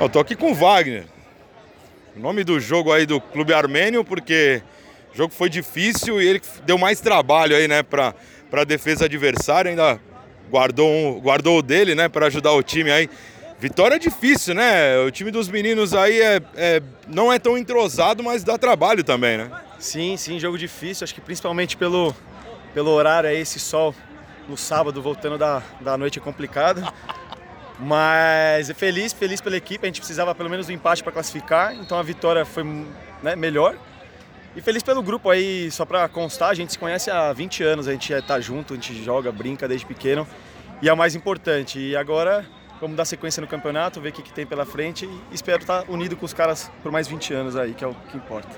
Eu tô aqui com o Wagner. O nome do jogo aí do Clube Armênio, porque o jogo foi difícil e ele deu mais trabalho aí, né, para a defesa adversária, ainda guardou, um, guardou o dele, né, para ajudar o time aí. Vitória é difícil, né? O time dos meninos aí é, é, não é tão entrosado, mas dá trabalho também, né? Sim, sim, jogo difícil. Acho que principalmente pelo, pelo horário aí, esse sol no sábado voltando da, da noite é complicado. Mas é feliz, feliz pela equipe. A gente precisava pelo menos do empate para classificar, então a vitória foi né, melhor. E feliz pelo grupo aí, só para constar, a gente se conhece há 20 anos, a gente está junto, a gente joga, brinca desde pequeno. E é o mais importante. E agora vamos dar sequência no campeonato, ver o que, que tem pela frente e espero estar unido com os caras por mais 20 anos aí, que é o que importa.